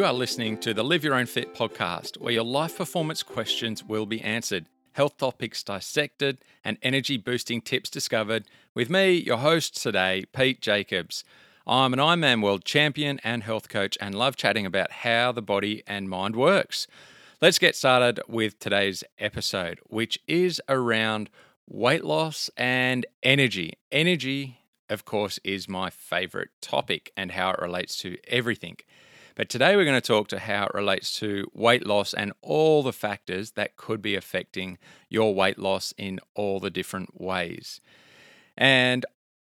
You are listening to the Live Your Own Fit podcast, where your life performance questions will be answered, health topics dissected, and energy boosting tips discovered with me, your host today, Pete Jacobs. I'm an Ironman world champion and health coach and love chatting about how the body and mind works. Let's get started with today's episode, which is around weight loss and energy. Energy, of course, is my favorite topic and how it relates to everything. But today we're going to talk to how it relates to weight loss and all the factors that could be affecting your weight loss in all the different ways. And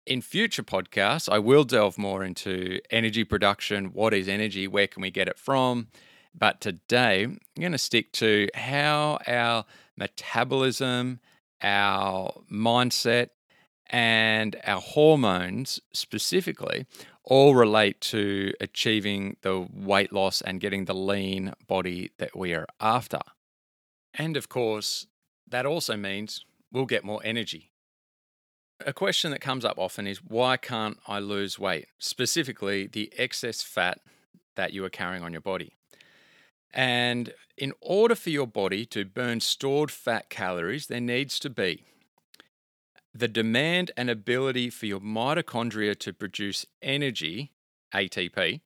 in future podcasts, I will delve more into energy production. What is energy? Where can we get it from? But today, I'm going to stick to how our metabolism, our mindset, and our hormones specifically all relate to achieving the weight loss and getting the lean body that we are after. And of course, that also means we'll get more energy. A question that comes up often is why can't I lose weight? Specifically, the excess fat that you are carrying on your body. And in order for your body to burn stored fat calories, there needs to be the demand and ability for your mitochondria to produce energy, ATP,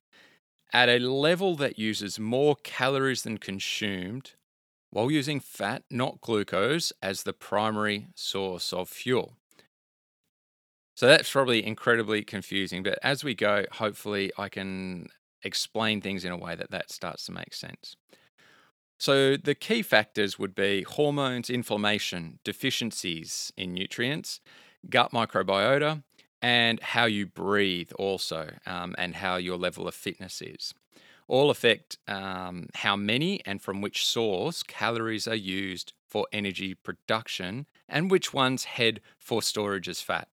at a level that uses more calories than consumed while using fat, not glucose, as the primary source of fuel. So that's probably incredibly confusing, but as we go, hopefully I can explain things in a way that that starts to make sense. So, the key factors would be hormones, inflammation, deficiencies in nutrients, gut microbiota, and how you breathe, also, um, and how your level of fitness is. All affect um, how many and from which source calories are used for energy production and which ones head for storage as fat.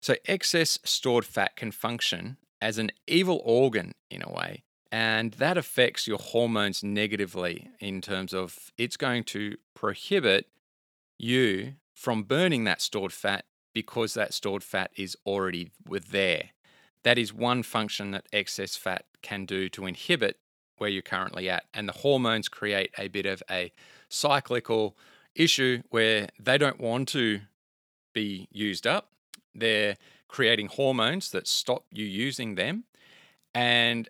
So, excess stored fat can function as an evil organ in a way and that affects your hormones negatively in terms of it's going to prohibit you from burning that stored fat because that stored fat is already there. That is one function that excess fat can do to inhibit where you're currently at. And the hormones create a bit of a cyclical issue where they don't want to be used up. They're creating hormones that stop you using them. And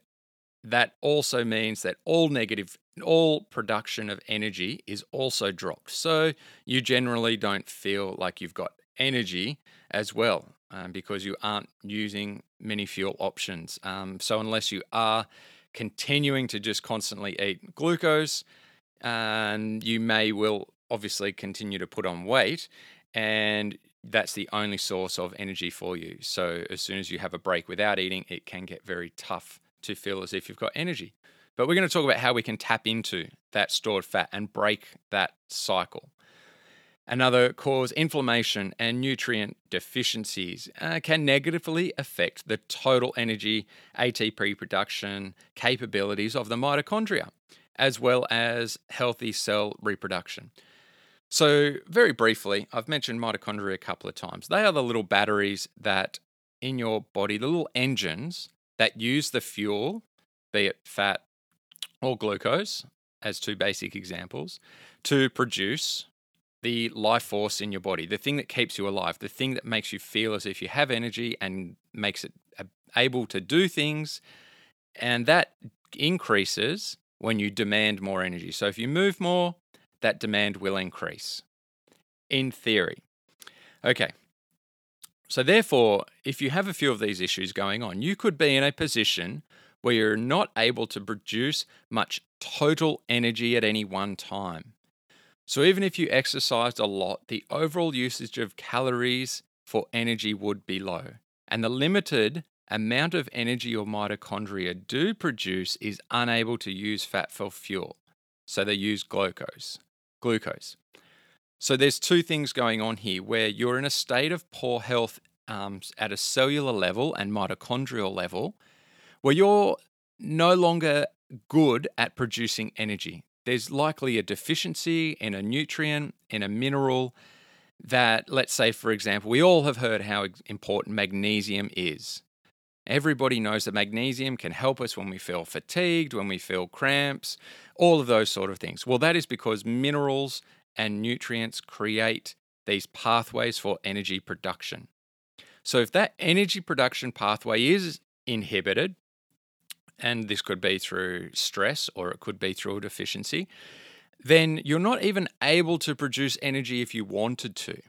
that also means that all negative all production of energy is also dropped. So you generally don't feel like you've got energy as well um, because you aren't using many fuel options. Um, so unless you are continuing to just constantly eat glucose and you may will obviously continue to put on weight and that's the only source of energy for you. So as soon as you have a break without eating it can get very tough to feel as if you've got energy. But we're going to talk about how we can tap into that stored fat and break that cycle. Another cause, inflammation and nutrient deficiencies, uh, can negatively affect the total energy ATP production capabilities of the mitochondria, as well as healthy cell reproduction. So, very briefly, I've mentioned mitochondria a couple of times. They are the little batteries that in your body, the little engines that use the fuel, be it fat or glucose, as two basic examples, to produce the life force in your body, the thing that keeps you alive, the thing that makes you feel as if you have energy and makes it able to do things. And that increases when you demand more energy. So if you move more, that demand will increase, in theory. Okay, so, therefore, if you have a few of these issues going on, you could be in a position where you're not able to produce much total energy at any one time. So, even if you exercised a lot, the overall usage of calories for energy would be low. And the limited amount of energy your mitochondria do produce is unable to use fat for fuel. So, they use glucose. Glucose. So there's two things going on here where you're in a state of poor health um, at a cellular level and mitochondrial level, where you're no longer good at producing energy. There's likely a deficiency in a nutrient, in a mineral that, let's say, for example, we all have heard how important magnesium is. Everybody knows that magnesium can help us when we feel fatigued, when we feel cramps, all of those sort of things. Well, that is because minerals and nutrients create these pathways for energy production. So, if that energy production pathway is inhibited, and this could be through stress or it could be through a deficiency, then you're not even able to produce energy if you wanted to.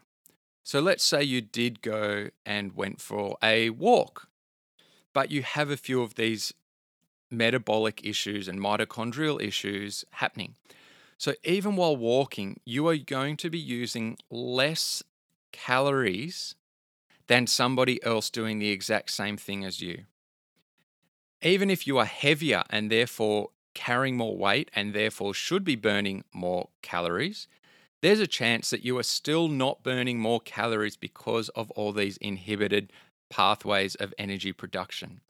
So, let's say you did go and went for a walk, but you have a few of these metabolic issues and mitochondrial issues happening. So, even while walking, you are going to be using less calories than somebody else doing the exact same thing as you. Even if you are heavier and therefore carrying more weight and therefore should be burning more calories, there's a chance that you are still not burning more calories because of all these inhibited pathways of energy production.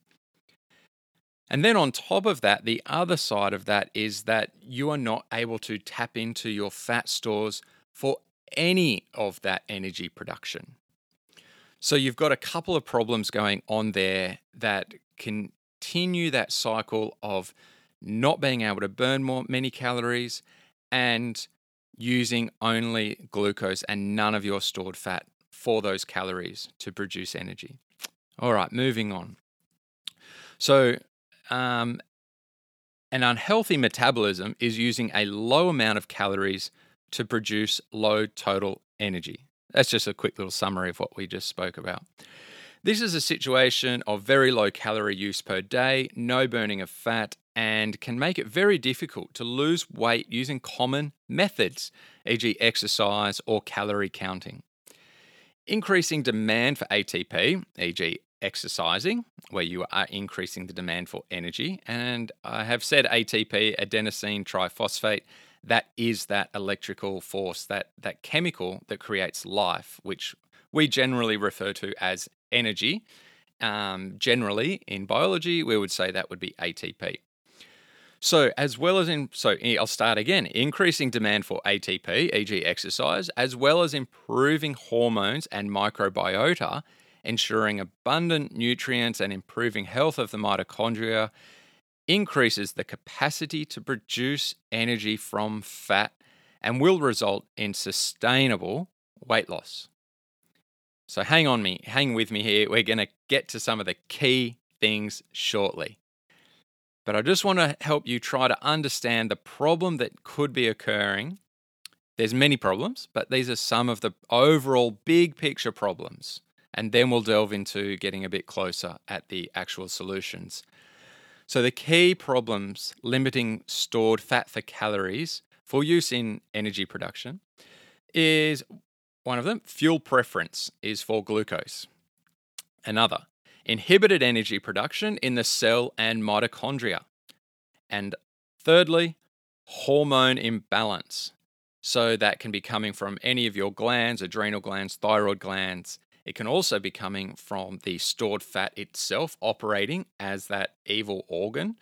And then on top of that, the other side of that is that you are not able to tap into your fat stores for any of that energy production. So you've got a couple of problems going on there that continue that cycle of not being able to burn more many calories and using only glucose and none of your stored fat for those calories to produce energy. All right, moving on. So, um, an unhealthy metabolism is using a low amount of calories to produce low total energy. That's just a quick little summary of what we just spoke about. This is a situation of very low calorie use per day, no burning of fat, and can make it very difficult to lose weight using common methods, e.g., exercise or calorie counting. Increasing demand for ATP, e.g., exercising, where you are increasing the demand for energy. And I have said ATP, adenosine triphosphate, that is that electrical force, that, that chemical that creates life, which we generally refer to as energy. Um, generally, in biology, we would say that would be ATP. So, as well as in, so I'll start again increasing demand for ATP, e.g., exercise, as well as improving hormones and microbiota ensuring abundant nutrients and improving health of the mitochondria increases the capacity to produce energy from fat and will result in sustainable weight loss. So hang on me, hang with me here. We're going to get to some of the key things shortly. But I just want to help you try to understand the problem that could be occurring. There's many problems, but these are some of the overall big picture problems and then we'll delve into getting a bit closer at the actual solutions. So, the key problems limiting stored fat for calories for use in energy production is one of them, fuel preference is for glucose. Another, inhibited energy production in the cell and mitochondria. And thirdly, hormone imbalance. So that can be coming from any of your glands, adrenal glands, thyroid glands, it can also be coming from the stored fat itself operating as that evil organ,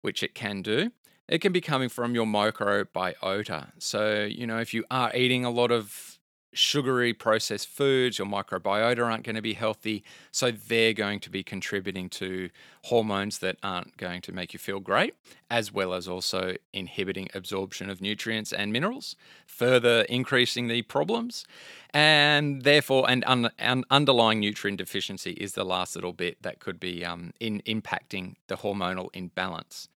which it can do. It can be coming from your microbiota. So, you know, if you are eating a lot of sugary processed foods, your microbiota aren't going to be healthy. So they're going to be contributing to hormones that aren't going to make you feel great, as well as also inhibiting absorption of nutrients and minerals, further increasing the problems. And therefore, and un, un, underlying nutrient deficiency is the last little bit that could be um, in impacting the hormonal imbalance.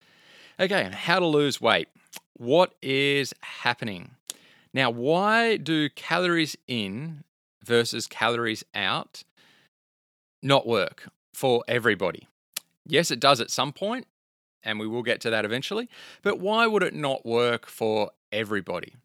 Okay, and how to lose weight. What is happening? Now, why do calories in versus calories out not work for everybody? Yes, it does at some point, and we will get to that eventually, but why would it not work for everybody?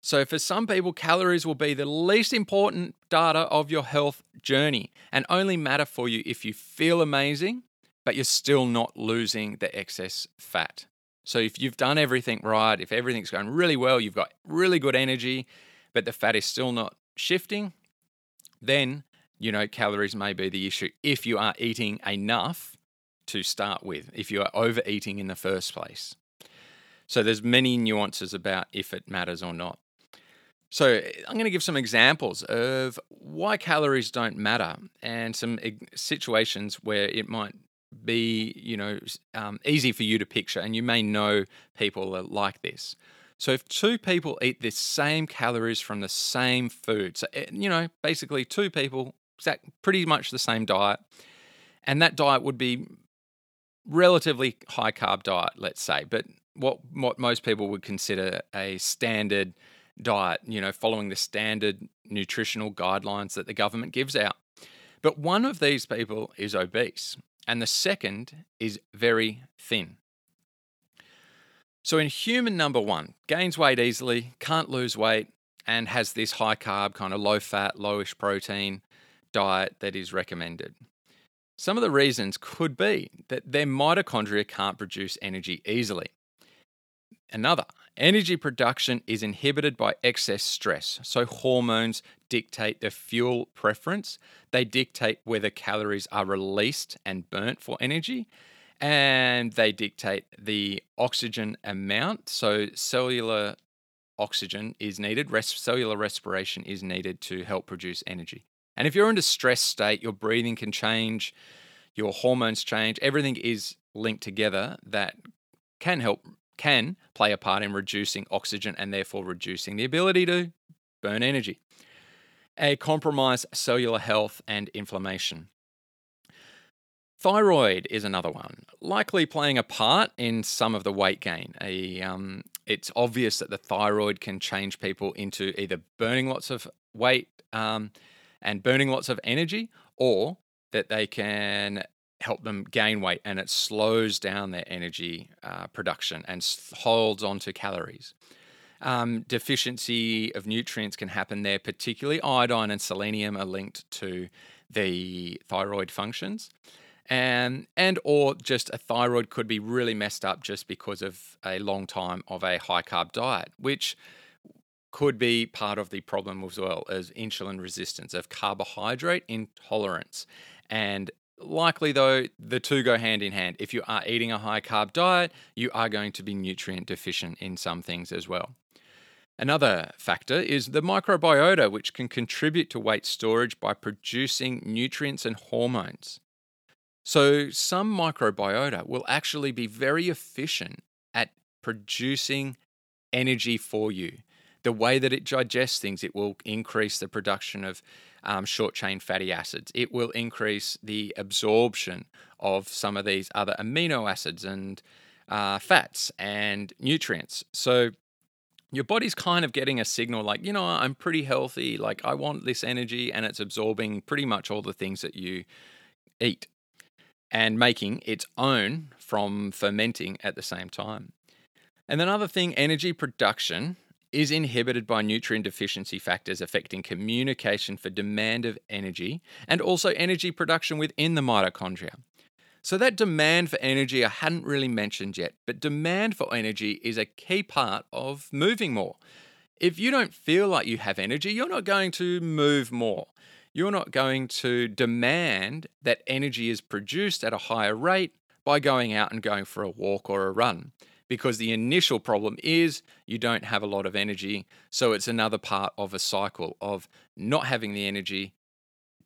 So, for some people, calories will be the least important data of your health journey and only matter for you if you feel amazing, but you're still not losing the excess fat. So if you've done everything right, if everything's going really well, you've got really good energy, but the fat is still not shifting, then you know calories may be the issue if you are eating enough to start with, if you are overeating in the first place. So there's many nuances about if it matters or not. So, I'm going to give some examples of why calories don't matter and some situations where it might be, you know, um, easy for you to picture, and you may know people like this. So, if two people eat the same calories from the same food, so eh, you know, basically two people, exact, pretty much the same diet, and that diet would be relatively high carb diet, let's say, but what what most people would consider a standard diet, you know, following the standard nutritional guidelines that the government gives out. But one of these people is obese, and the second is very thin. So, in human number one, gains weight easily, can't lose weight, and has this high carb, kind of low fat, lowish protein diet that is recommended. Some of the reasons could be that their mitochondria can't produce energy easily. Another, energy production is inhibited by excess stress. So, hormones dictate the fuel preference, they dictate whether calories are released and burnt for energy, and they dictate the oxygen amount. So, cellular oxygen is needed, res- cellular respiration is needed to help produce energy. And if you're in a stress state, your breathing can change, your hormones change, everything is linked together that can help can play a part in reducing oxygen and therefore reducing the ability to burn energy. A compromised cellular health and inflammation. Thyroid is another one, likely playing a part in some of the weight gain. A, um, it's obvious that the thyroid can change people into either burning lots of weight um, and burning lots of energy, or that they can help them gain weight and it slows down their energy uh, production and holds on to calories. Um, deficiency of nutrients can happen there, particularly iodine and selenium are linked to the thyroid functions. And, and or just a thyroid could be really messed up just because of a long time of a high carb diet, which could be part of the problem as well as insulin resistance of carbohydrate intolerance and Likely, though, the two go hand in hand. If you are eating a high carb diet, you are going to be nutrient deficient in some things as well. Another factor is the microbiota, which can contribute to weight storage by producing nutrients and hormones. So, some microbiota will actually be very efficient at producing energy for you. The way that it digests things, it will increase the production of um, short chain fatty acids. It will increase the absorption of some of these other amino acids and uh, fats and nutrients. So your body's kind of getting a signal like, you know, I'm pretty healthy, like I want this energy, and it's absorbing pretty much all the things that you eat and making its own from fermenting at the same time. And another thing, energy production is inhibited by nutrient deficiency factors affecting communication for demand of energy and also energy production within the mitochondria. So, that demand for energy I hadn't really mentioned yet, but demand for energy is a key part of moving more. If you don't feel like you have energy, you're not going to move more. You're not going to demand that energy is produced at a higher rate by going out and going for a walk or a run because the initial problem is you don't have a lot of energy. So it's another part of a cycle of not having the energy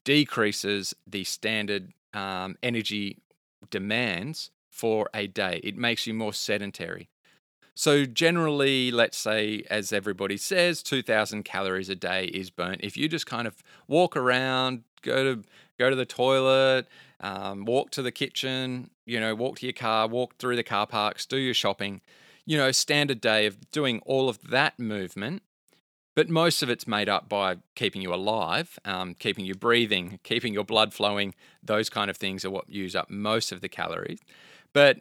decreases the standard um, energy demands for a day. It makes you more sedentary. So, generally, let's say, as everybody says, 2000 calories a day is burnt. If you just kind of walk around, go to go to the toilet, um, walk to the kitchen, you know, walk to your car, walk through the car parks, do your shopping, you know, standard day of doing all of that movement. But most of it's made up by keeping you alive, um, keeping you breathing, keeping your blood flowing. Those kind of things are what use up most of the calories. But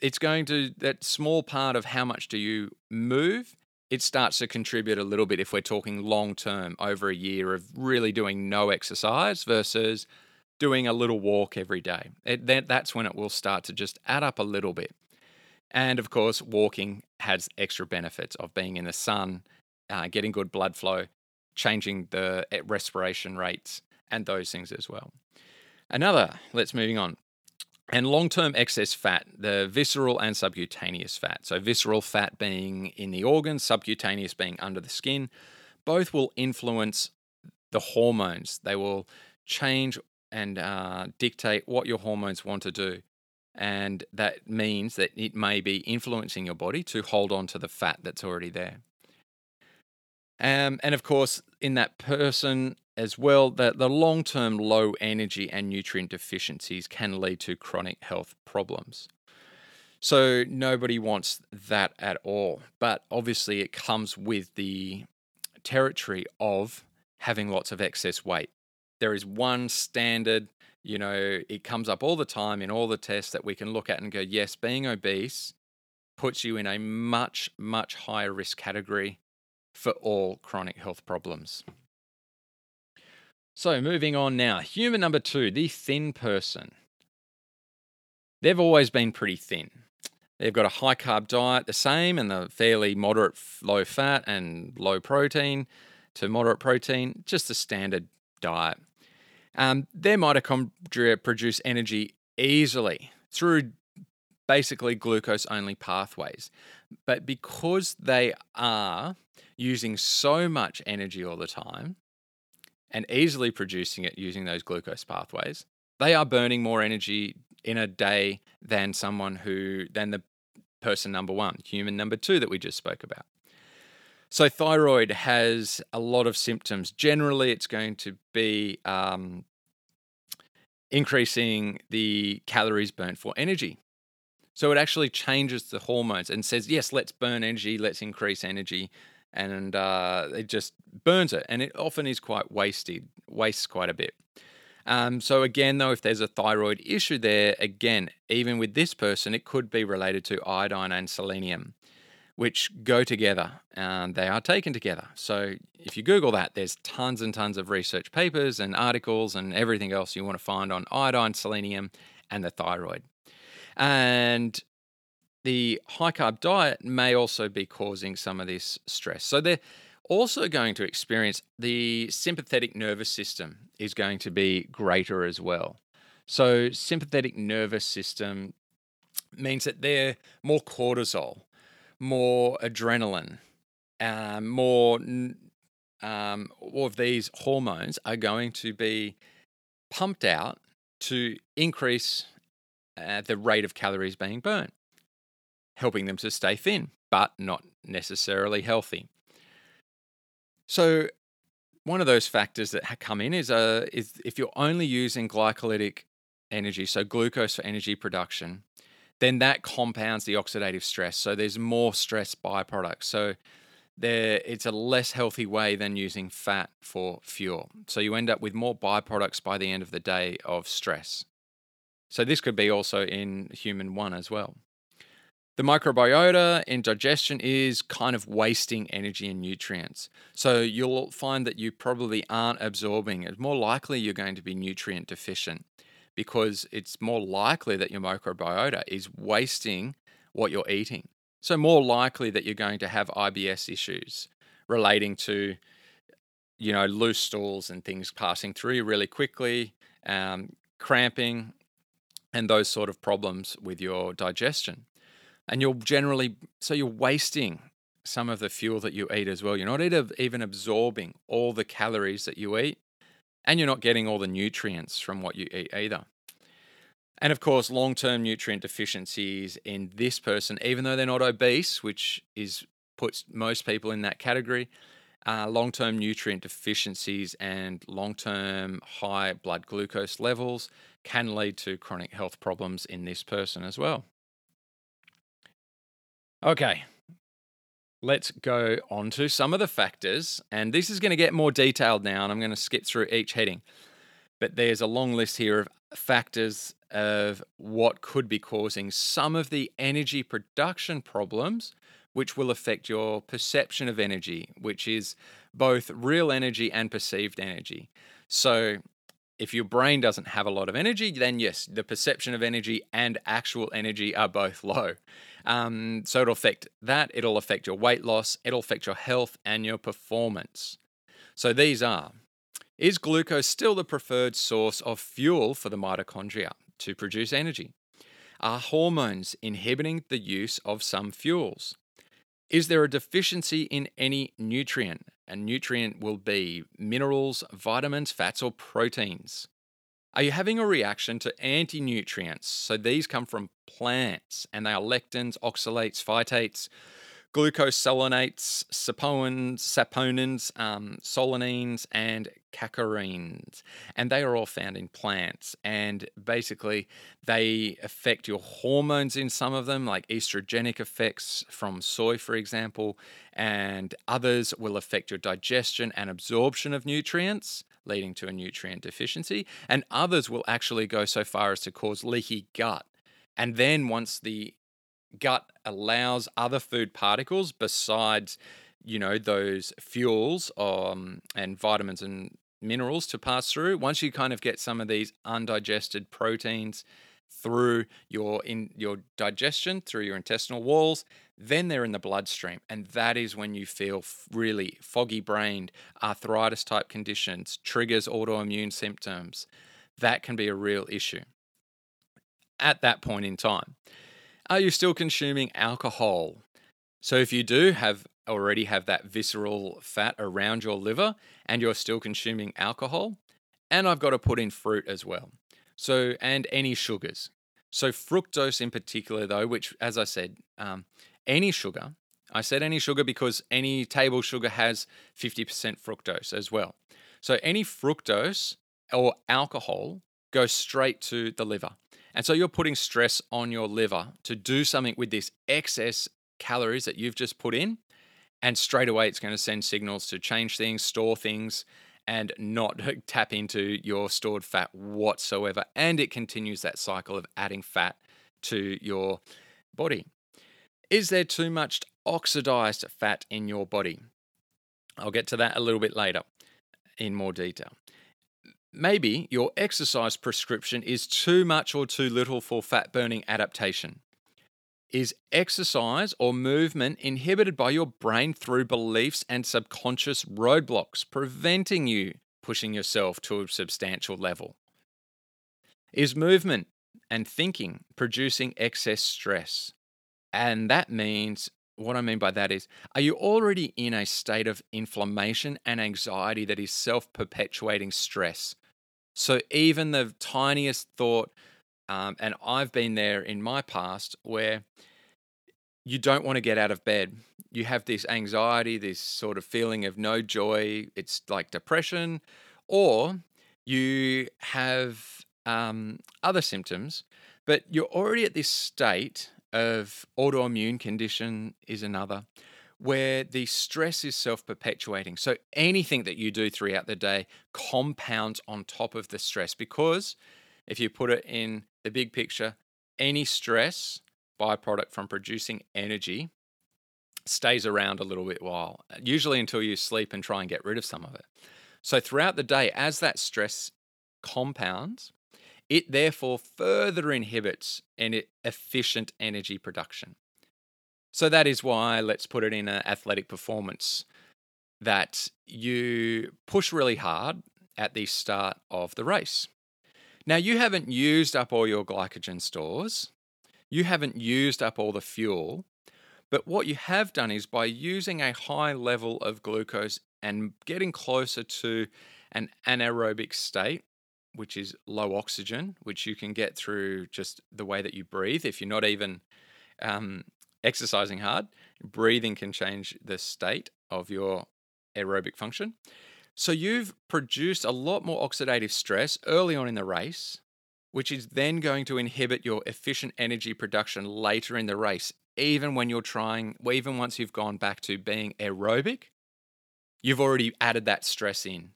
it's going to, that small part of how much do you move, it starts to contribute a little bit if we're talking long term over a year of really doing no exercise versus doing a little walk every day. It, that, that's when it will start to just add up a little bit. And of course, walking has extra benefits of being in the sun, uh, getting good blood flow, changing the eh, respiration rates, and those things as well. Another, let's moving on. And long term excess fat, the visceral and subcutaneous fat. So, visceral fat being in the organs, subcutaneous being under the skin both will influence the hormones. They will change and uh, dictate what your hormones want to do. And that means that it may be influencing your body to hold on to the fat that's already there. Um, and of course, in that person as well, that the long term low energy and nutrient deficiencies can lead to chronic health problems. So nobody wants that at all. But obviously, it comes with the territory of having lots of excess weight. There is one standard, you know, it comes up all the time in all the tests that we can look at and go, yes, being obese puts you in a much, much higher risk category for all chronic health problems. So, moving on now, human number two, the thin person. They've always been pretty thin. They've got a high carb diet, the same, and the fairly moderate low fat and low protein to moderate protein, just a standard diet. Um, their mitochondria produce energy easily through basically glucose only pathways. But because they are using so much energy all the time and easily producing it using those glucose pathways, they are burning more energy in a day than someone who than the person number one, human number two that we just spoke about. So, thyroid has a lot of symptoms. Generally, it's going to be um, increasing the calories burnt for energy. So, it actually changes the hormones and says, yes, let's burn energy, let's increase energy. And uh, it just burns it. And it often is quite wasted, wastes quite a bit. Um, so again, though, if there's a thyroid issue there, again, even with this person, it could be related to iodine and selenium, which go together and they are taken together. So if you Google that, there's tons and tons of research papers and articles and everything else you want to find on iodine, selenium, and the thyroid. And the high carb diet may also be causing some of this stress. So they're also going to experience the sympathetic nervous system is going to be greater as well. So, sympathetic nervous system means that they're more cortisol, more adrenaline, um, more um, all of these hormones are going to be pumped out to increase uh, the rate of calories being burnt, helping them to stay thin, but not necessarily healthy. So, one of those factors that come in is uh, is if you're only using glycolytic energy, so glucose for energy production, then that compounds the oxidative stress. So there's more stress byproducts. So there, it's a less healthy way than using fat for fuel. So you end up with more byproducts by the end of the day of stress. So this could be also in human one as well. The microbiota in digestion is kind of wasting energy and nutrients. So you'll find that you probably aren't absorbing. It's more likely you're going to be nutrient deficient because it's more likely that your microbiota is wasting what you're eating. So more likely that you're going to have IBS issues relating to you know loose stools and things passing through really quickly, um, cramping, and those sort of problems with your digestion and you're generally so you're wasting some of the fuel that you eat as well. You're not even absorbing all the calories that you eat, and you're not getting all the nutrients from what you eat either. And of course, long term nutrient deficiencies in this person, even though they're not obese, which is puts most people in that category, uh, long term nutrient deficiencies and long term high blood glucose levels can lead to chronic health problems in this person as well. Okay, let's go on to some of the factors. And this is going to get more detailed now, and I'm going to skip through each heading. But there's a long list here of factors of what could be causing some of the energy production problems, which will affect your perception of energy, which is both real energy and perceived energy. So, if your brain doesn't have a lot of energy, then yes, the perception of energy and actual energy are both low. Um, so it'll affect that, it'll affect your weight loss, it'll affect your health and your performance. So these are Is glucose still the preferred source of fuel for the mitochondria to produce energy? Are hormones inhibiting the use of some fuels? Is there a deficiency in any nutrient? a nutrient will be minerals, vitamins, fats, or proteins. Are you having a reaction to anti nutrients? So these come from plants and they are lectins, oxalates, phytates, glucosinolates, sapoins, saponins, um, solanines, and cacarines. And they are all found in plants. And basically, they affect your hormones in some of them, like estrogenic effects from soy, for example. And others will affect your digestion and absorption of nutrients. Leading to a nutrient deficiency, and others will actually go so far as to cause leaky gut. And then, once the gut allows other food particles besides you know those fuels um, and vitamins and minerals to pass through once you kind of get some of these undigested proteins through your in your digestion through your intestinal walls then they're in the bloodstream and that is when you feel really foggy brained arthritis type conditions triggers autoimmune symptoms that can be a real issue at that point in time are you still consuming alcohol? So if you do have already have that visceral fat around your liver and you're still consuming alcohol, and I've got to put in fruit as well. So and any sugars. So fructose in particular though, which as I said, um, any sugar. I said any sugar because any table sugar has 50% fructose as well. So any fructose or alcohol goes straight to the liver. And so you're putting stress on your liver to do something with this excess calories that you've just put in. And straight away, it's going to send signals to change things, store things, and not tap into your stored fat whatsoever. And it continues that cycle of adding fat to your body. Is there too much oxidized fat in your body? I'll get to that a little bit later in more detail. Maybe your exercise prescription is too much or too little for fat burning adaptation. Is exercise or movement inhibited by your brain through beliefs and subconscious roadblocks, preventing you pushing yourself to a substantial level? Is movement and thinking producing excess stress? And that means what I mean by that is, are you already in a state of inflammation and anxiety that is self perpetuating stress? So, even the tiniest thought, um, and I've been there in my past where you don't want to get out of bed. You have this anxiety, this sort of feeling of no joy. It's like depression, or you have um, other symptoms, but you're already at this state of autoimmune condition is another where the stress is self perpetuating. So anything that you do throughout the day compounds on top of the stress because if you put it in the big picture, any stress byproduct from producing energy stays around a little bit while, usually until you sleep and try and get rid of some of it. So throughout the day, as that stress compounds, it therefore further inhibits an efficient energy production. So that is why, let's put it in an athletic performance, that you push really hard at the start of the race. Now, you haven't used up all your glycogen stores, you haven't used up all the fuel, but what you have done is by using a high level of glucose and getting closer to an anaerobic state, which is low oxygen, which you can get through just the way that you breathe. If you're not even um, exercising hard, breathing can change the state of your aerobic function. So you've produced a lot more oxidative stress early on in the race, which is then going to inhibit your efficient energy production later in the race, even when you're trying, even once you've gone back to being aerobic, you've already added that stress in.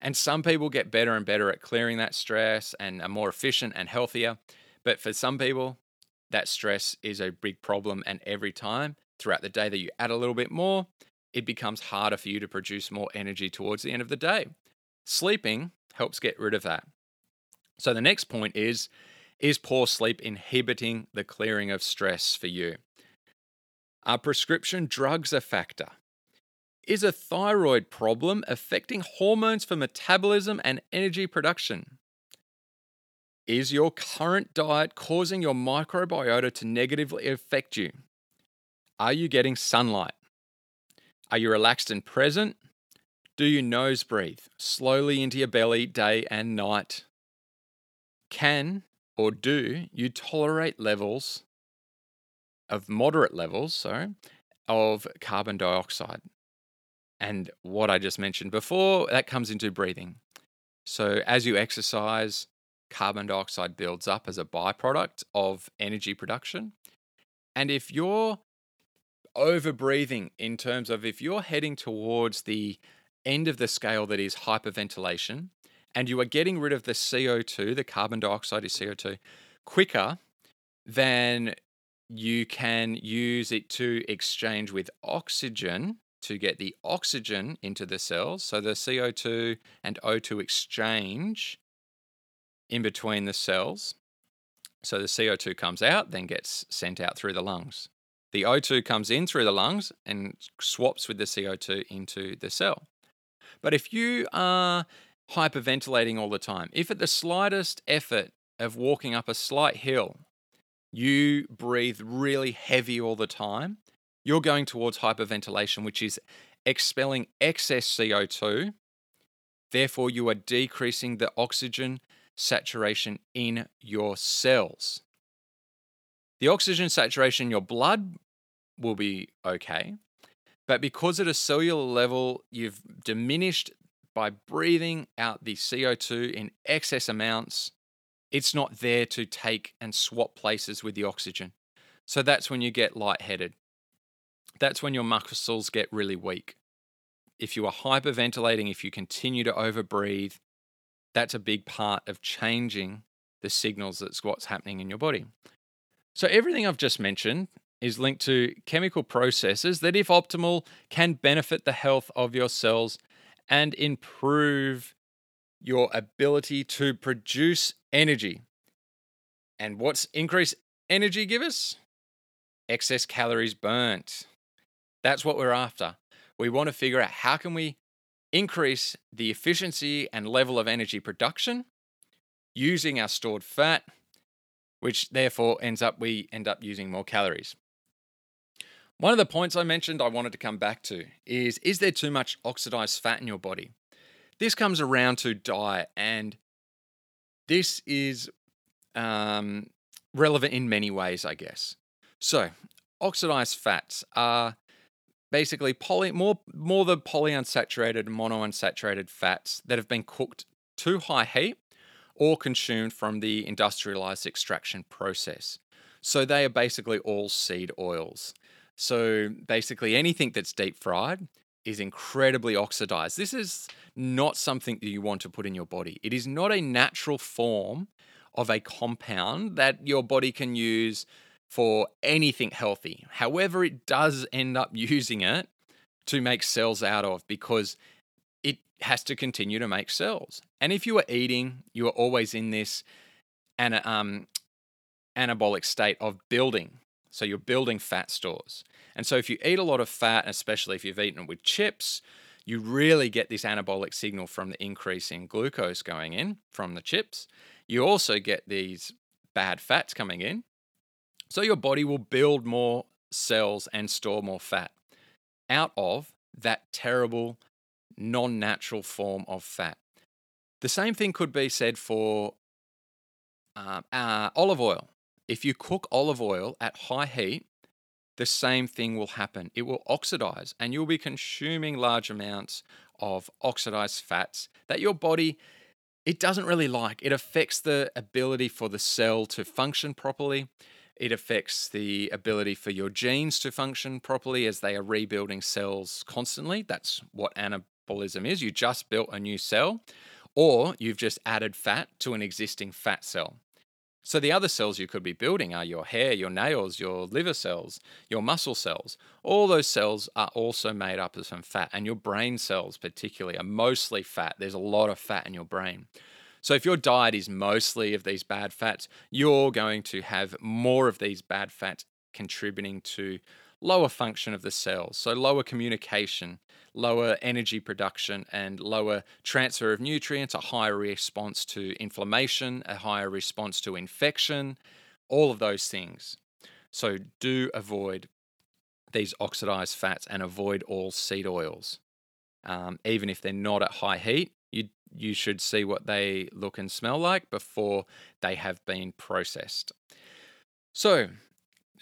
And some people get better and better at clearing that stress and are more efficient and healthier. But for some people, that stress is a big problem. And every time throughout the day that you add a little bit more, it becomes harder for you to produce more energy towards the end of the day. Sleeping helps get rid of that. So the next point is is poor sleep inhibiting the clearing of stress for you? Are prescription drugs a factor? Is a thyroid problem affecting hormones for metabolism and energy production? Is your current diet causing your microbiota to negatively affect you? Are you getting sunlight? Are you relaxed and present? Do you nose breathe slowly into your belly day and night? Can or do you tolerate levels of moderate levels, sorry, of carbon dioxide? And what I just mentioned before, that comes into breathing. So as you exercise, carbon dioxide builds up as a byproduct of energy production. And if you're over breathing in terms of if you're heading towards the end of the scale that is hyperventilation and you are getting rid of the CO2, the carbon dioxide is CO2, quicker than you can use it to exchange with oxygen to get the oxygen into the cells. So the CO2 and O2 exchange in between the cells. So the CO2 comes out, then gets sent out through the lungs. The O2 comes in through the lungs and swaps with the CO2 into the cell. But if you are hyperventilating all the time, if at the slightest effort of walking up a slight hill, you breathe really heavy all the time, you're going towards hyperventilation, which is expelling excess CO2. Therefore, you are decreasing the oxygen saturation in your cells. The oxygen saturation in your blood will be okay. But because at a cellular level, you've diminished by breathing out the CO2 in excess amounts, it's not there to take and swap places with the oxygen. So that's when you get lightheaded. That's when your muscles get really weak. If you are hyperventilating, if you continue to overbreathe, that's a big part of changing the signals that's what's happening in your body. So, everything I've just mentioned is linked to chemical processes that, if optimal, can benefit the health of your cells and improve your ability to produce energy. And what's increased energy give us? Excess calories burnt. That's what we're after. We want to figure out how can we increase the efficiency and level of energy production using our stored fat, which therefore ends up we end up using more calories. One of the points I mentioned I wanted to come back to is is there too much oxidized fat in your body? This comes around to diet, and this is um, relevant in many ways, I guess. So, oxidized fats are basically poly, more more the polyunsaturated and monounsaturated fats that have been cooked to high heat or consumed from the industrialized extraction process. So they are basically all seed oils. So basically anything that's deep fried is incredibly oxidized. This is not something that you want to put in your body. It is not a natural form of a compound that your body can use for anything healthy. However, it does end up using it to make cells out of because it has to continue to make cells. And if you are eating, you are always in this ana- um, anabolic state of building. So you're building fat stores. And so if you eat a lot of fat, especially if you've eaten it with chips, you really get this anabolic signal from the increase in glucose going in from the chips. You also get these bad fats coming in so your body will build more cells and store more fat out of that terrible, non natural form of fat. The same thing could be said for uh, uh, olive oil. If you cook olive oil at high heat, the same thing will happen. It will oxidize, and you'll be consuming large amounts of oxidized fats that your body it doesn't really like. It affects the ability for the cell to function properly. It affects the ability for your genes to function properly as they are rebuilding cells constantly. That's what anabolism is. You just built a new cell, or you've just added fat to an existing fat cell. So, the other cells you could be building are your hair, your nails, your liver cells, your muscle cells. All those cells are also made up of some fat, and your brain cells, particularly, are mostly fat. There's a lot of fat in your brain. So if your diet is mostly of these bad fats, you're going to have more of these bad fats contributing to lower function of the cells. So lower communication, lower energy production, and lower transfer of nutrients, a higher response to inflammation, a higher response to infection, all of those things. So do avoid these oxidized fats and avoid all seed oils. Um, even if they're not at high heat, you you should see what they look and smell like before they have been processed. So,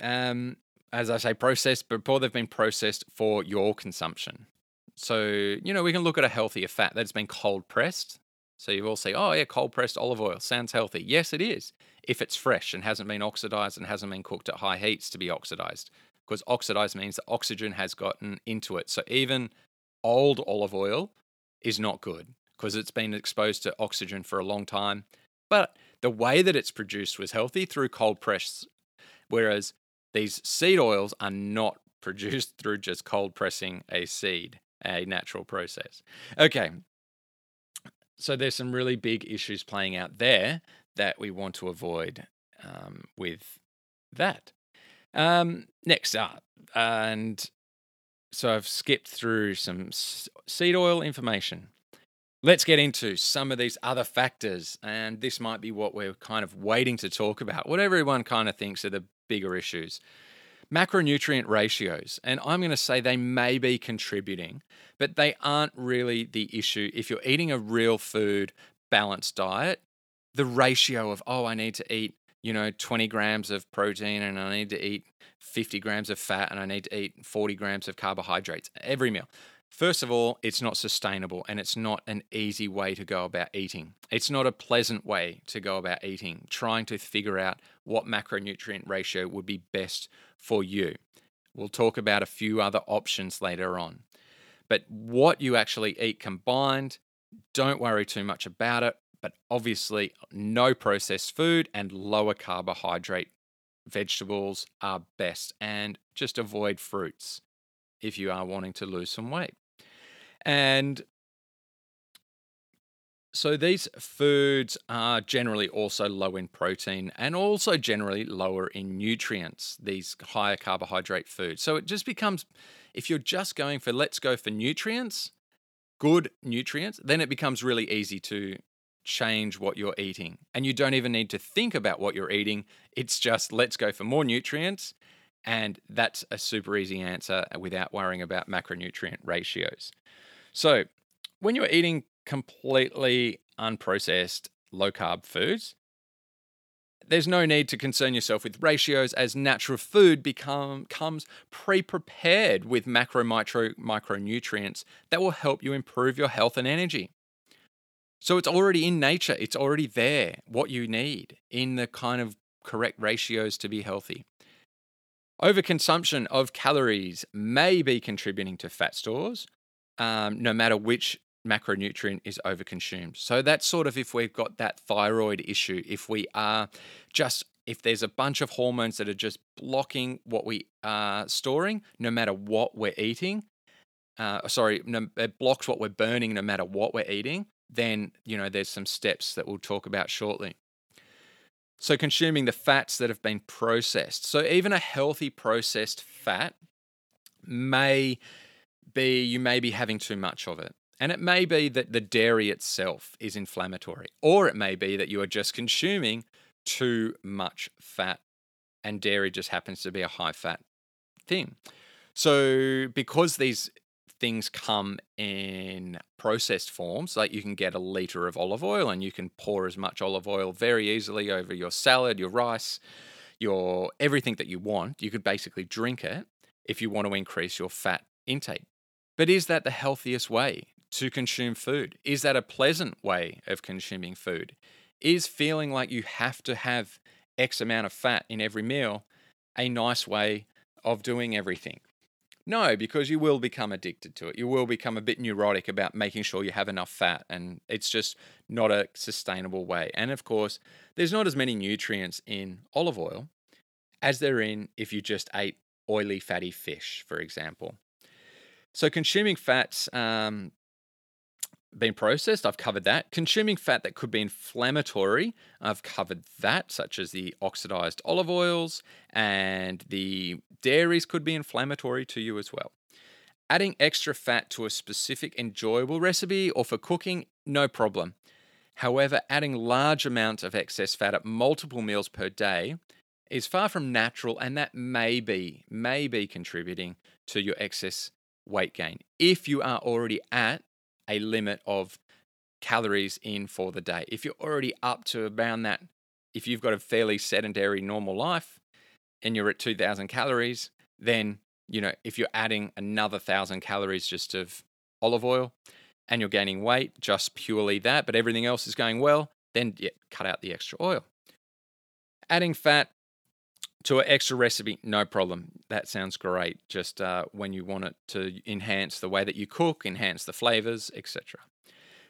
um, as I say, processed before they've been processed for your consumption. So, you know, we can look at a healthier fat that's been cold pressed. So you all say, oh, yeah, cold pressed olive oil sounds healthy. Yes, it is, if it's fresh and hasn't been oxidized and hasn't been cooked at high heats to be oxidized. Because oxidized means that oxygen has gotten into it. So even old olive oil is not good because it's been exposed to oxygen for a long time. But the way that it's produced was healthy through cold press, whereas these seed oils are not produced through just cold pressing a seed, a natural process. Okay. So there's some really big issues playing out there that we want to avoid um, with that. Um, next up, and so I've skipped through some seed oil information. Let's get into some of these other factors, and this might be what we're kind of waiting to talk about, what everyone kind of thinks are the bigger issues. Macronutrient ratios, and I'm going to say they may be contributing, but they aren't really the issue. If you're eating a real food balanced diet, the ratio of, oh, I need to eat, you know, 20 grams of protein and I need to eat 50 grams of fat and I need to eat 40 grams of carbohydrates every meal. First of all, it's not sustainable and it's not an easy way to go about eating. It's not a pleasant way to go about eating, trying to figure out what macronutrient ratio would be best for you. We'll talk about a few other options later on. But what you actually eat combined, don't worry too much about it. But obviously, no processed food and lower carbohydrate vegetables are best. And just avoid fruits if you are wanting to lose some weight. And so these foods are generally also low in protein and also generally lower in nutrients, these higher carbohydrate foods. So it just becomes, if you're just going for let's go for nutrients, good nutrients, then it becomes really easy to change what you're eating. And you don't even need to think about what you're eating. It's just let's go for more nutrients and that's a super easy answer without worrying about macronutrient ratios. So, when you're eating completely unprocessed, low carb foods, there's no need to concern yourself with ratios as natural food become, comes pre-prepared with macro micro micronutrients that will help you improve your health and energy. So it's already in nature, it's already there what you need in the kind of correct ratios to be healthy. Overconsumption of calories may be contributing to fat stores, um, no matter which macronutrient is overconsumed. So that's sort of if we've got that thyroid issue, if we are just if there's a bunch of hormones that are just blocking what we are storing, no matter what we're eating, uh, sorry, no, it blocks what we're burning no matter what we're eating, then you know there's some steps that we'll talk about shortly. So, consuming the fats that have been processed. So, even a healthy processed fat may be, you may be having too much of it. And it may be that the dairy itself is inflammatory, or it may be that you are just consuming too much fat, and dairy just happens to be a high fat thing. So, because these things come in processed forms, like you can get a liter of olive oil and you can pour as much olive oil very easily over your salad, your rice, your everything that you want. You could basically drink it if you want to increase your fat intake. But is that the healthiest way to consume food? Is that a pleasant way of consuming food? Is feeling like you have to have X amount of fat in every meal a nice way of doing everything? No, because you will become addicted to it. You will become a bit neurotic about making sure you have enough fat, and it's just not a sustainable way. And of course, there's not as many nutrients in olive oil as there in if you just ate oily, fatty fish, for example. So, consuming fats um, been processed, I've covered that. Consuming fat that could be inflammatory, I've covered that, such as the oxidized olive oils and the dairies could be inflammatory to you as well. Adding extra fat to a specific enjoyable recipe or for cooking, no problem. However, adding large amounts of excess fat at multiple meals per day is far from natural and that may be may be contributing to your excess weight gain if you are already at a limit of calories in for the day. If you're already up to around that if you've got a fairly sedentary normal life and you're at 2000 calories, then you know, if you're adding another 1000 calories just of olive oil and you're gaining weight, just purely that, but everything else is going well, then yeah, cut out the extra oil. Adding fat to an extra recipe, no problem. That sounds great. Just uh, when you want it to enhance the way that you cook, enhance the flavors, etc.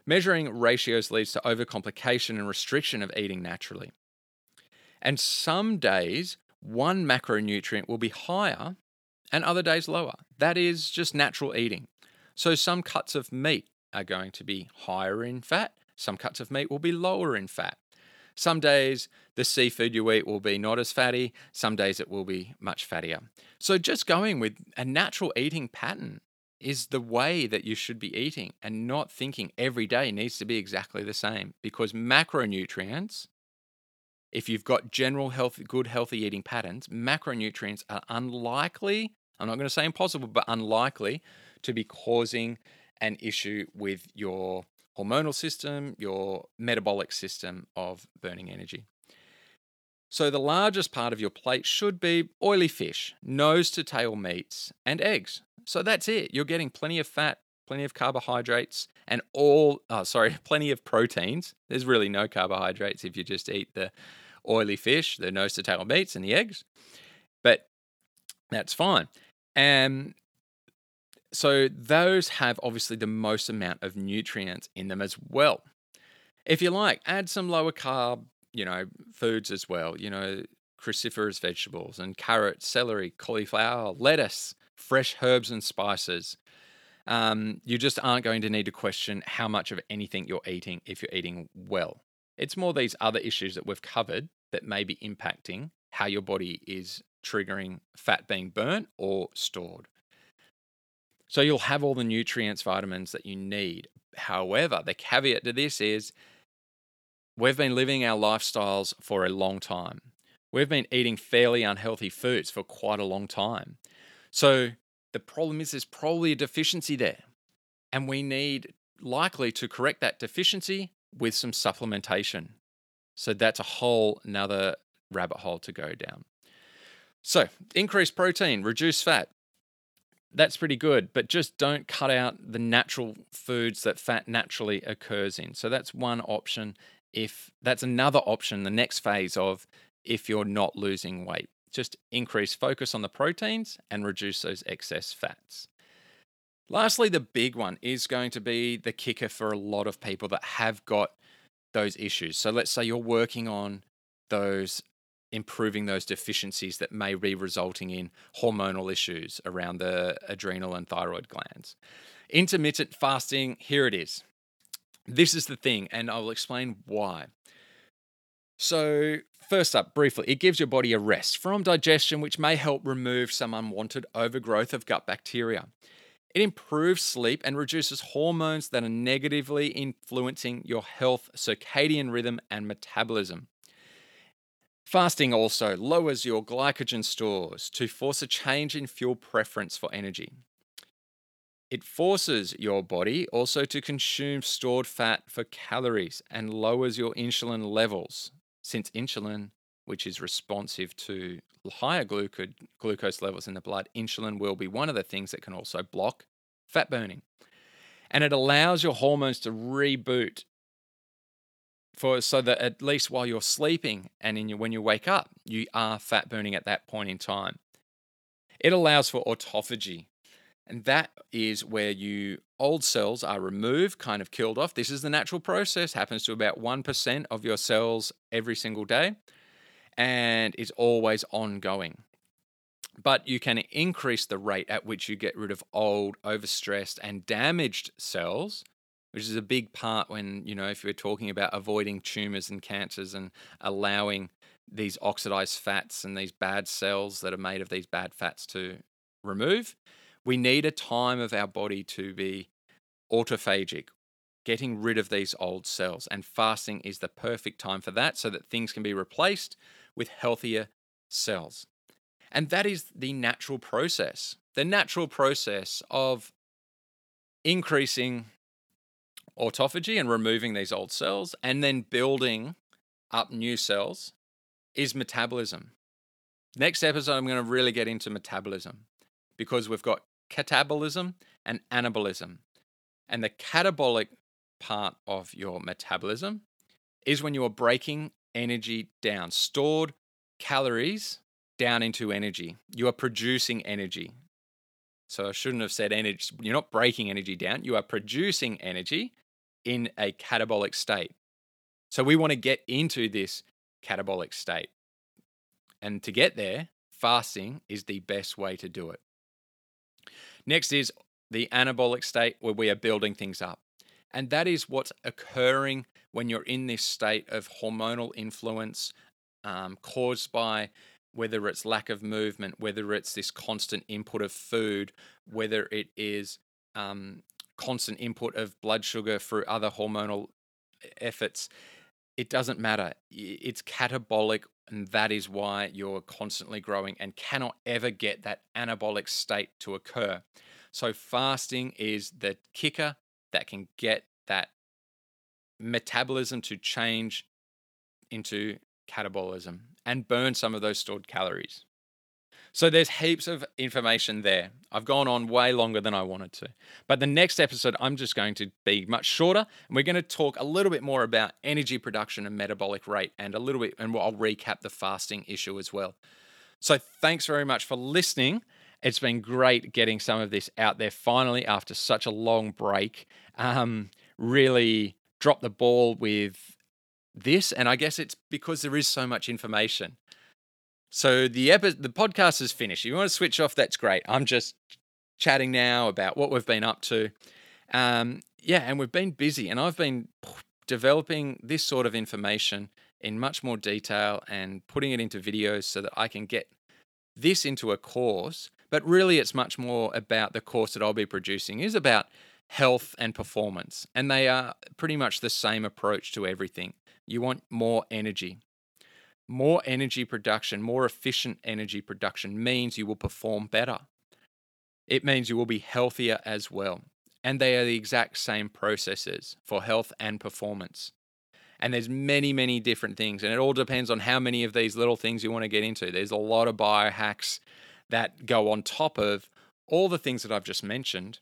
Measuring ratios leads to overcomplication and restriction of eating naturally. And some days, one macronutrient will be higher and other days lower. That is just natural eating. So some cuts of meat are going to be higher in fat, some cuts of meat will be lower in fat. Some days the seafood you eat will be not as fatty, some days it will be much fattier. So just going with a natural eating pattern is the way that you should be eating and not thinking every day needs to be exactly the same because macronutrients if you've got general health good healthy eating patterns macronutrients are unlikely i'm not going to say impossible but unlikely to be causing an issue with your hormonal system, your metabolic system of burning energy. So, the largest part of your plate should be oily fish, nose to tail meats, and eggs. So, that's it. You're getting plenty of fat, plenty of carbohydrates, and all, oh, sorry, plenty of proteins. There's really no carbohydrates if you just eat the oily fish, the nose to tail meats, and the eggs. But that's fine. And so those have obviously the most amount of nutrients in them as well. If you like, add some lower carb, you know, foods as well, you know, cruciferous vegetables and carrots, celery, cauliflower, lettuce, fresh herbs and spices. Um, you just aren't going to need to question how much of anything you're eating if you're eating well. It's more these other issues that we've covered that may be impacting how your body is triggering fat being burnt or stored. So you'll have all the nutrients, vitamins that you need. However, the caveat to this is we've been living our lifestyles for a long time. We've been eating fairly unhealthy foods for quite a long time. So the problem is there's probably a deficiency there. And we need likely to correct that deficiency with some supplementation. So that's a whole another rabbit hole to go down. So, increase protein, reduce fat that's pretty good, but just don't cut out the natural foods that fat naturally occurs in. So that's one option. If that's another option, the next phase of if you're not losing weight, just increase focus on the proteins and reduce those excess fats. Lastly, the big one is going to be the kicker for a lot of people that have got those issues. So let's say you're working on those improving those deficiencies that may be resulting in hormonal issues around the adrenal and thyroid glands. Intermittent fasting, here it is. This is the thing, and I'll explain why. So, first up, briefly, it gives your body a rest from digestion, which may help remove some unwanted overgrowth of gut bacteria. It improves sleep and reduces hormones that are negatively influencing your health, circadian rhythm, and metabolism. Fasting also lowers your glycogen stores to force a change in fuel preference for energy. It forces your body also to consume stored fat for calories and lowers your insulin levels, since insulin, which is responsive to higher glucose levels in the blood, insulin will be one of the things that can also block fat burning. And it allows your hormones to reboot for so that at least while you're sleeping and in your, when you wake up, you are fat burning at that point in time. It allows for autophagy, and that is where you old cells are removed, kind of killed off. This is the natural process, happens to about 1% of your cells every single day and is always ongoing. But you can increase the rate at which you get rid of old, overstressed, and damaged cells which is a big part when, you know, if we're talking about avoiding tumors and cancers and allowing these oxidized fats and these bad cells that are made of these bad fats to remove, we need a time of our body to be autophagic, getting rid of these old cells. And fasting is the perfect time for that so that things can be replaced with healthier cells. And that is the natural process, the natural process of increasing autophagy and removing these old cells and then building up new cells is metabolism. Next episode, I'm going to really get into metabolism because we've got catabolism and anabolism. And the catabolic part of your metabolism is when you are breaking energy down, stored calories down into energy. You are producing energy. So I shouldn't have said energy. You're not breaking energy down, you are producing energy in a catabolic state. So we want to get into this catabolic state. And to get there, fasting is the best way to do it. Next is the anabolic state where we are building things up. And that is what's occurring when you're in this state of hormonal influence um, caused by whether it's lack of movement, whether it's this constant input of food, whether it is um, constant input of blood sugar through other hormonal efforts. It doesn't matter. It's catabolic, and that is why you're constantly growing and cannot ever get that anabolic state to occur. So, fasting is the kicker that can get that metabolism to change into catabolism and burn some of those stored calories. So there's heaps of information there. I've gone on way longer than I wanted to. But the next episode, I'm just going to be much shorter. And we're going to talk a little bit more about energy production and metabolic rate and a little bit, and I'll recap the fasting issue as well. So thanks very much for listening. It's been great getting some of this out there finally after such a long break. Um, really dropped the ball with this, and I guess it's because there is so much information. So the epi- the podcast is finished. If you want to switch off, that's great. I'm just chatting now about what we've been up to. Um, yeah, and we've been busy, and I've been developing this sort of information in much more detail and putting it into videos so that I can get this into a course. But really, it's much more about the course that I'll be producing is about health and performance, and they are pretty much the same approach to everything. You want more energy. More energy production, more efficient energy production means you will perform better. It means you will be healthier as well. And they are the exact same processes for health and performance. And there's many, many different things. And it all depends on how many of these little things you want to get into. There's a lot of biohacks that go on top of all the things that I've just mentioned.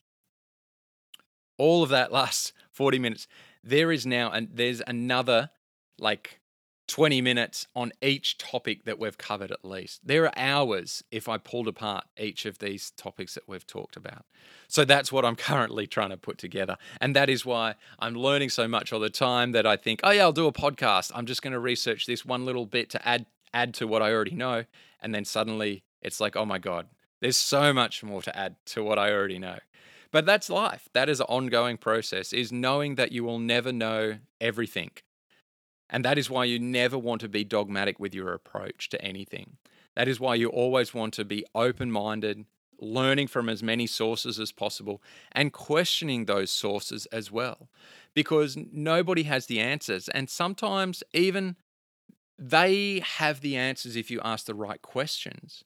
All of that lasts 40 minutes. There is now, and there's another like 20 minutes on each topic that we've covered at least. There are hours if I pulled apart each of these topics that we've talked about. So that's what I'm currently trying to put together. And that is why I'm learning so much all the time that I think, oh yeah, I'll do a podcast. I'm just going to research this one little bit to add add to what I already know. And then suddenly it's like, oh my God, there's so much more to add to what I already know. But that's life. That is an ongoing process, is knowing that you will never know everything. And that is why you never want to be dogmatic with your approach to anything. That is why you always want to be open minded, learning from as many sources as possible, and questioning those sources as well. Because nobody has the answers. And sometimes even they have the answers if you ask the right questions.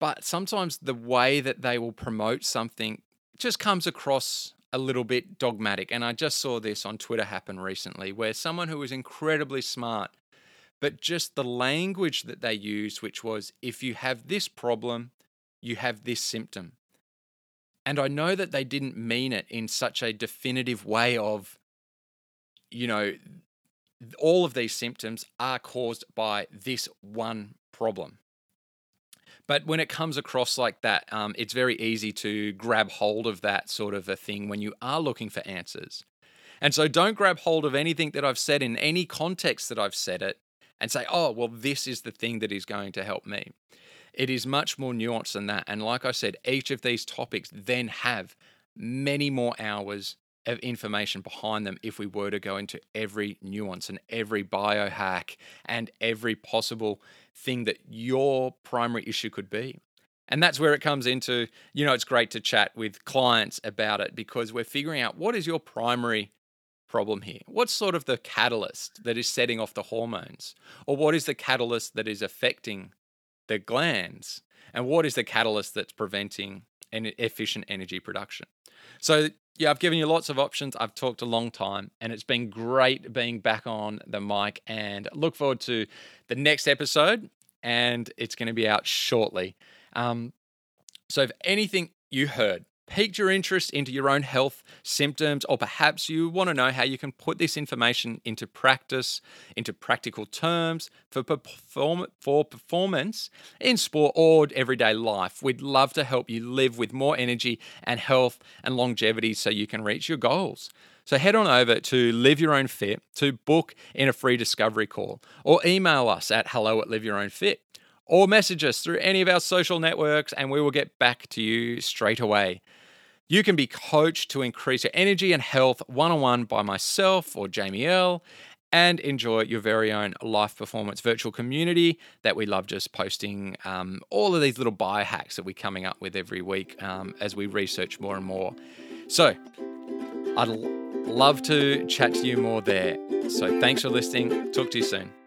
But sometimes the way that they will promote something just comes across a little bit dogmatic. And I just saw this on Twitter happen recently where someone who was incredibly smart, but just the language that they used, which was if you have this problem, you have this symptom. And I know that they didn't mean it in such a definitive way of, you know, all of these symptoms are caused by this one problem. But when it comes across like that, um, it's very easy to grab hold of that sort of a thing when you are looking for answers. And so don't grab hold of anything that I've said in any context that I've said it and say, oh, well, this is the thing that is going to help me. It is much more nuanced than that. And like I said, each of these topics then have many more hours of information behind them if we were to go into every nuance and every biohack and every possible thing that your primary issue could be. And that's where it comes into, you know, it's great to chat with clients about it because we're figuring out what is your primary problem here? What's sort of the catalyst that is setting off the hormones? Or what is the catalyst that is affecting the glands? And what is the catalyst that's preventing an efficient energy production? So, yeah, I've given you lots of options. I've talked a long time, and it's been great being back on the mic. And look forward to the next episode, and it's going to be out shortly. Um, so, if anything you heard piqued your interest into your own health symptoms, or perhaps you want to know how you can put this information into practice, into practical terms for, perform- for performance in sport or everyday life, we'd love to help you live with more energy and health and longevity so you can reach your goals. So head on over to Live Your Own Fit to book in a free discovery call or email us at hello at Live Your Own Fit or message us through any of our social networks and we will get back to you straight away. You can be coached to increase your energy and health one on one by myself or Jamie L. And enjoy your very own life performance virtual community that we love just posting um, all of these little biohacks that we're coming up with every week um, as we research more and more. So, I'd love to chat to you more there. So, thanks for listening. Talk to you soon.